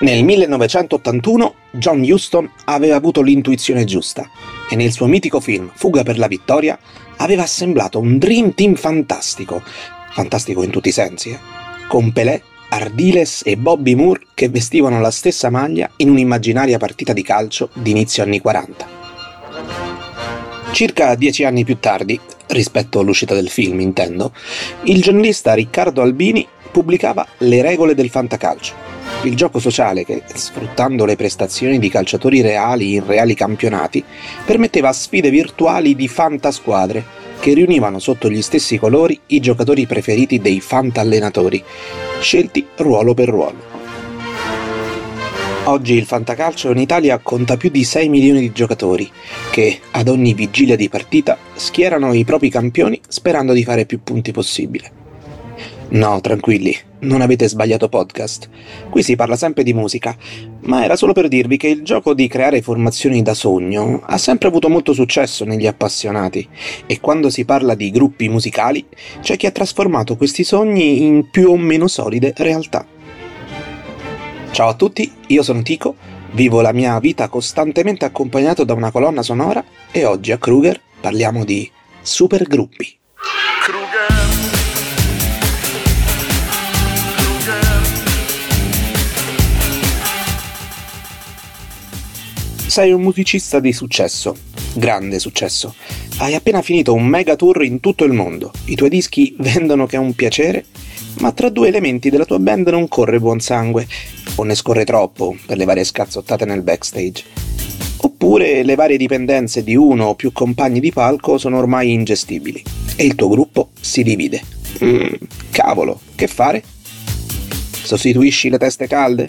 Nel 1981 John Huston aveva avuto l'intuizione giusta e nel suo mitico film Fuga per la vittoria aveva assemblato un Dream Team fantastico, fantastico in tutti i sensi, eh? con Pelé, Ardiles e Bobby Moore che vestivano la stessa maglia in un'immaginaria partita di calcio d'inizio anni 40. Circa dieci anni più tardi, rispetto all'uscita del film intendo, il giornalista Riccardo Albini pubblicava Le regole del fantacalcio, il gioco sociale che, sfruttando le prestazioni di calciatori reali in reali campionati, permetteva sfide virtuali di fantasquadre che riunivano sotto gli stessi colori i giocatori preferiti dei fantallenatori, scelti ruolo per ruolo. Oggi il fantacalcio in Italia conta più di 6 milioni di giocatori che, ad ogni vigilia di partita, schierano i propri campioni sperando di fare più punti possibile. No, tranquilli, non avete sbagliato podcast. Qui si parla sempre di musica, ma era solo per dirvi che il gioco di creare formazioni da sogno ha sempre avuto molto successo negli appassionati e quando si parla di gruppi musicali c'è chi ha trasformato questi sogni in più o meno solide realtà. Ciao a tutti, io sono Tico, vivo la mia vita costantemente accompagnato da una colonna sonora e oggi a Kruger parliamo di supergruppi. Sei un musicista di successo, grande successo. Hai appena finito un mega tour in tutto il mondo. I tuoi dischi vendono che è un piacere, ma tra due elementi della tua band non corre buon sangue, o ne scorre troppo per le varie scazzottate nel backstage. Oppure le varie dipendenze di uno o più compagni di palco sono ormai ingestibili e il tuo gruppo si divide. Mm, cavolo, che fare? Sostituisci le teste calde?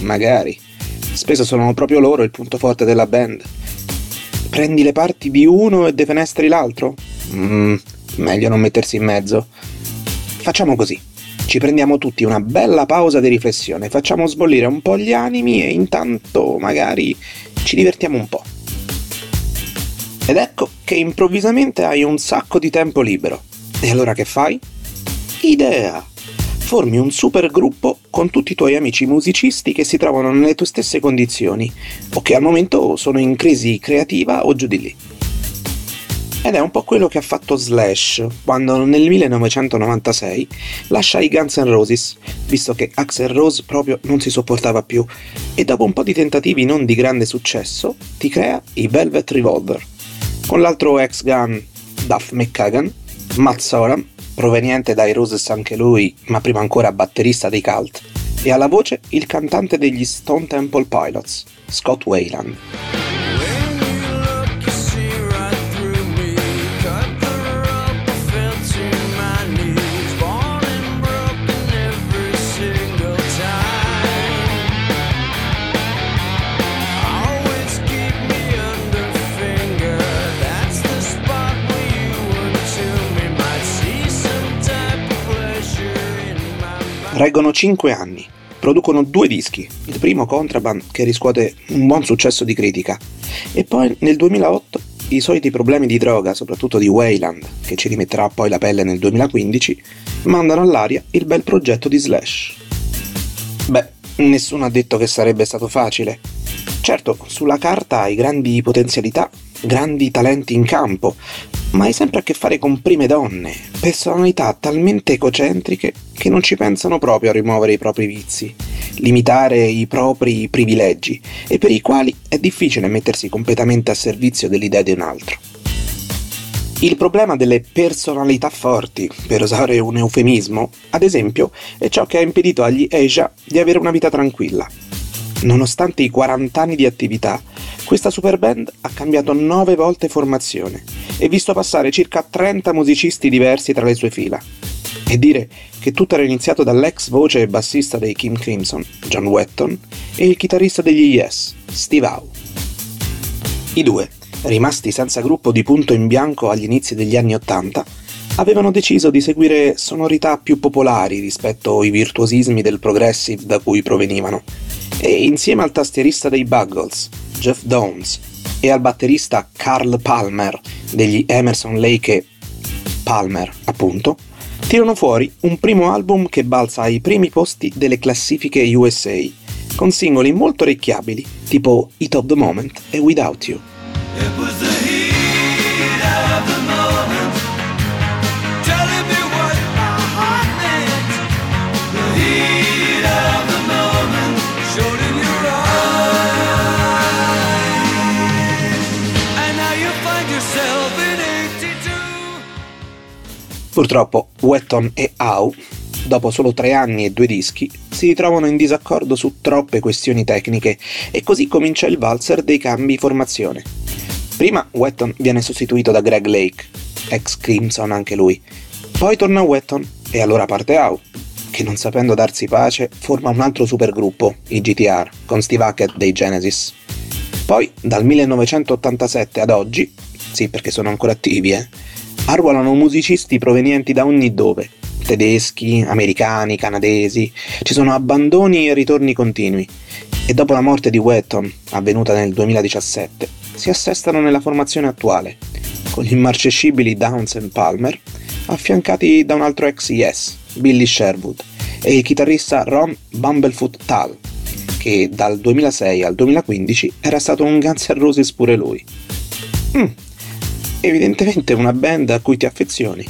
Magari. Spesso sono proprio loro il punto forte della band. Prendi le parti di uno e defenestri l'altro? Mm, meglio non mettersi in mezzo. Facciamo così. Ci prendiamo tutti una bella pausa di riflessione, facciamo sbollire un po' gli animi e intanto magari ci divertiamo un po'. Ed ecco che improvvisamente hai un sacco di tempo libero. E allora che fai? Idea! Formi un super gruppo con tutti i tuoi amici musicisti che si trovano nelle tue stesse condizioni o che al momento sono in crisi creativa o giù di lì. Ed è un po' quello che ha fatto Slash quando nel 1996 lascia i Guns N' Roses, visto che Axel Rose proprio non si sopportava più, e dopo un po' di tentativi non di grande successo, ti crea i Velvet Revolver, con l'altro ex-gun Duff McKagan, Matt Soram proveniente dai Roses anche lui, ma prima ancora batterista dei Cult, e alla voce il cantante degli Stone Temple Pilots, Scott Wayland. Reggono 5 anni, producono due dischi, il primo Contraband che riscuote un buon successo di critica e poi nel 2008 i soliti problemi di droga, soprattutto di Wayland, che ci rimetterà poi la pelle nel 2015, mandano all'aria il bel progetto di Slash. Beh, nessuno ha detto che sarebbe stato facile. Certo, sulla carta hai grandi potenzialità, grandi talenti in campo, ma hai sempre a che fare con prime donne, personalità talmente ecocentriche che non ci pensano proprio a rimuovere i propri vizi, limitare i propri privilegi e per i quali è difficile mettersi completamente a servizio dell'idea di un altro. Il problema delle personalità forti, per usare un eufemismo, ad esempio, è ciò che ha impedito agli Asia di avere una vita tranquilla. Nonostante i 40 anni di attività, questa super band ha cambiato 9 volte formazione e visto passare circa 30 musicisti diversi tra le sue fila. E dire che tutto era iniziato dall'ex voce e bassista dei Kim Crimson, John Wetton, e il chitarrista degli Yes, Steve Howe. I due, rimasti senza gruppo di punto in bianco agli inizi degli anni Ottanta, avevano deciso di seguire sonorità più popolari rispetto ai virtuosismi del progressive da cui provenivano, e insieme al tastierista dei Buggles, Jeff Downs, e al batterista Carl Palmer degli Emerson Lake Palmer, appunto, tirano fuori un primo album che balza ai primi posti delle classifiche USA, con singoli molto orecchiabili, tipo Hit of the Moment e Without You. Purtroppo Wetton e Au, dopo solo tre anni e due dischi, si ritrovano in disaccordo su troppe questioni tecniche e così comincia il valzer dei cambi formazione. Prima Wetton viene sostituito da Greg Lake, ex Crimson anche lui. Poi torna Wetton e allora parte Au, che non sapendo darsi pace forma un altro supergruppo, i GTR, con Steve Hackett dei Genesis. Poi, dal 1987 ad oggi, sì perché sono ancora attivi, eh, arruolano musicisti provenienti da ogni dove, tedeschi, americani, canadesi, ci sono abbandoni e ritorni continui. E dopo la morte di Wetton, avvenuta nel 2017, si assestano nella formazione attuale, con gli immarcescibili Downs e Palmer, affiancati da un altro ex Yes, Billy Sherwood, e il chitarrista Ron Bumblefoot Tal, che dal 2006 al 2015 era stato un Guns N' Roses pure lui. Mm, evidentemente una band a cui ti affezioni.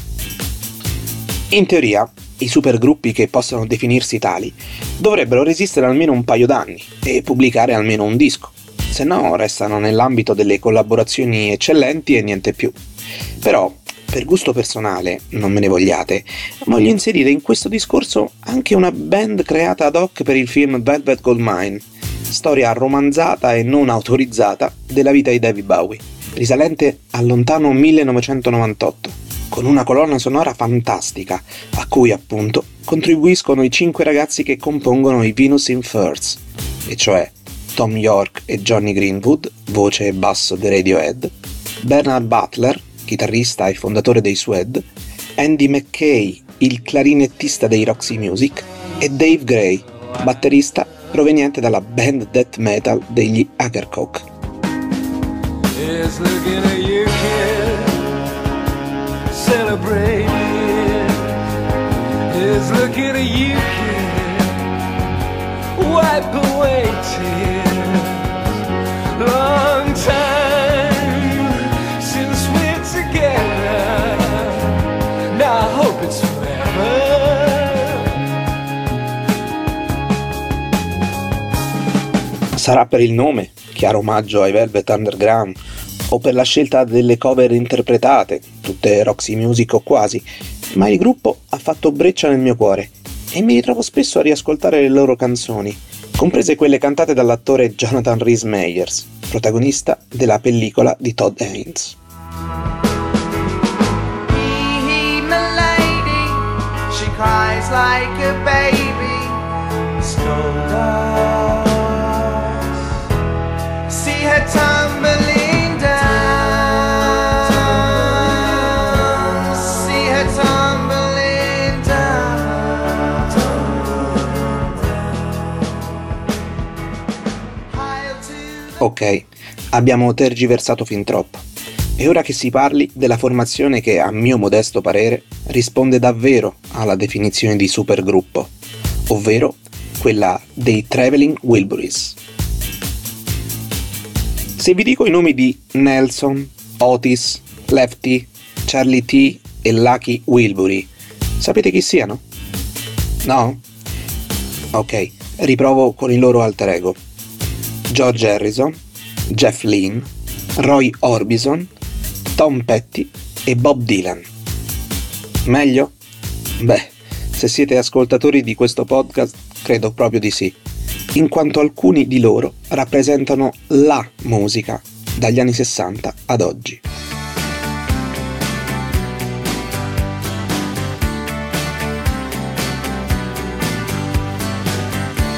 In teoria, i supergruppi che possano definirsi tali dovrebbero resistere almeno un paio d'anni e pubblicare almeno un disco, se no restano nell'ambito delle collaborazioni eccellenti e niente più. Però, per gusto personale, non me ne vogliate, voglio inserire in questo discorso anche una band creata ad hoc per il film Velvet Goldmine, storia romanzata e non autorizzata della vita di David Bowie risalente al lontano 1998, con una colonna sonora fantastica, a cui appunto contribuiscono i cinque ragazzi che compongono i Venus in Furs, e cioè Tom York e Johnny Greenwood, voce e basso dei Radiohead, Bernard Butler, chitarrista e fondatore dei Suede, Andy McKay, il clarinettista dei Roxy Music, e Dave Gray, batterista proveniente dalla band death metal degli Hagercock is looking at you, kid. Celebrate Is looking at you, kid. Wipe away tears. Sarà per il nome, chiaro omaggio ai Velvet Underground, o per la scelta delle cover interpretate, tutte Roxy Music o quasi, ma il gruppo ha fatto breccia nel mio cuore e mi ritrovo spesso a riascoltare le loro canzoni, comprese quelle cantate dall'attore Jonathan Rhys Meyers, protagonista della pellicola di Todd Haynes. cries like Ok, abbiamo tergiversato fin troppo. È ora che si parli della formazione che, a mio modesto parere, risponde davvero alla definizione di supergruppo, ovvero quella dei Traveling Wilburys. Se vi dico i nomi di Nelson, Otis, Lefty, Charlie T e Lucky Wilbury, sapete chi siano? No? Ok, riprovo con il loro alter ego. George Harrison, Jeff Lynne, Roy Orbison, Tom Petty e Bob Dylan. Meglio? Beh, se siete ascoltatori di questo podcast, credo proprio di sì, in quanto alcuni di loro rappresentano la musica dagli anni 60 ad oggi.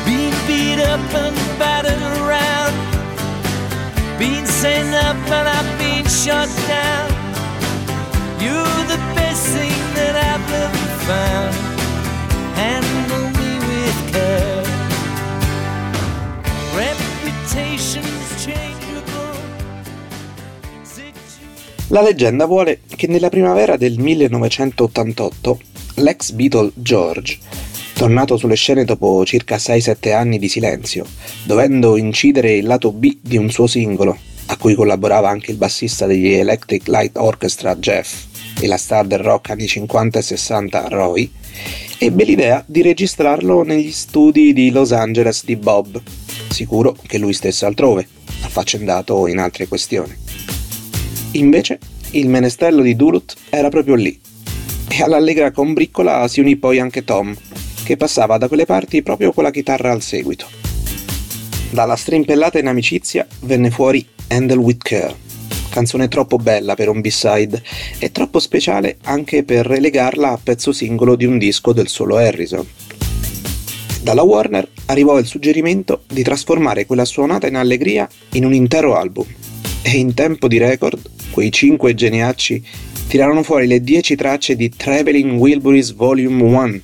Beat battered Been sent up and I've been shot down. You're the best thing that I've ever found. Handle me with care. Reputation's changeable. La leggenda vuole che nella primavera del 1988 l'ex Beatle George tornato sulle scene dopo circa 6-7 anni di silenzio, dovendo incidere il lato B di un suo singolo, a cui collaborava anche il bassista degli Electric Light Orchestra Jeff e la star del rock anni 50 e 60 Roy, ebbe l'idea di registrarlo negli studi di Los Angeles di Bob, sicuro che lui stesso altrove, affaccendato in altre questioni. Invece, il menestrello di Duluth era proprio lì, e all'allegra combriccola si unì poi anche Tom, che passava da quelle parti proprio con la chitarra al seguito. Dalla strimpellata in amicizia venne fuori Handle with Care, canzone troppo bella per un B-side e troppo speciale anche per relegarla a pezzo singolo di un disco del solo Harrison. Dalla Warner arrivò il suggerimento di trasformare quella suonata in allegria in un intero album e in tempo di record quei cinque geniacci tirarono fuori le 10 tracce di Traveling Wilburys Volume 1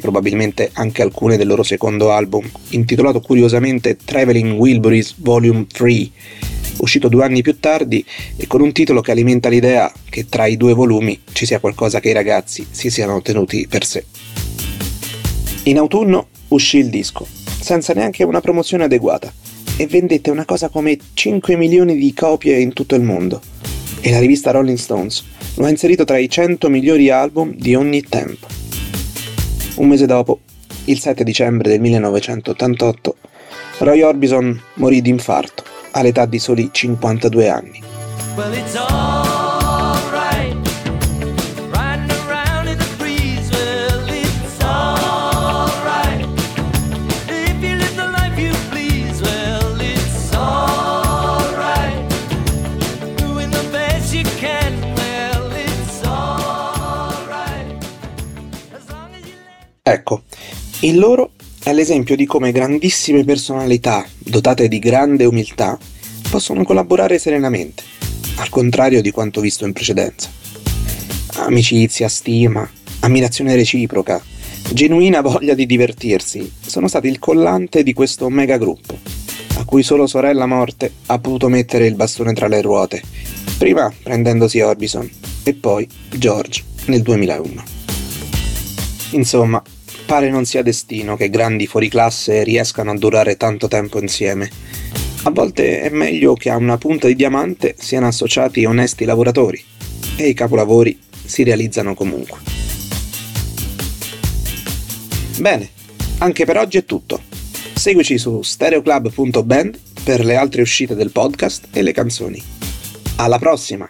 e probabilmente anche alcune del loro secondo album, intitolato curiosamente Traveling Wilburys Volume 3, uscito due anni più tardi e con un titolo che alimenta l'idea che tra i due volumi ci sia qualcosa che i ragazzi si siano tenuti per sé. In autunno uscì il disco, senza neanche una promozione adeguata, e vendette una cosa come 5 milioni di copie in tutto il mondo e la rivista Rolling Stones lo ha inserito tra i 100 migliori album di ogni tempo. Un mese dopo, il 7 dicembre del 1988, Roy Orbison morì di infarto all'età di soli 52 anni. Well, Ecco, il loro è l'esempio di come grandissime personalità, dotate di grande umiltà, possono collaborare serenamente, al contrario di quanto visto in precedenza. Amicizia, stima, ammirazione reciproca, genuina voglia di divertirsi sono stati il collante di questo mega gruppo, a cui solo sorella morte ha potuto mettere il bastone tra le ruote, prima prendendosi Orbison e poi George nel 2001. Insomma, pare non sia destino che grandi fuoriclasse riescano a durare tanto tempo insieme. A volte è meglio che a una punta di diamante siano associati onesti lavoratori e i capolavori si realizzano comunque. Bene, anche per oggi è tutto. Seguici su stereoclub.band per le altre uscite del podcast e le canzoni. Alla prossima!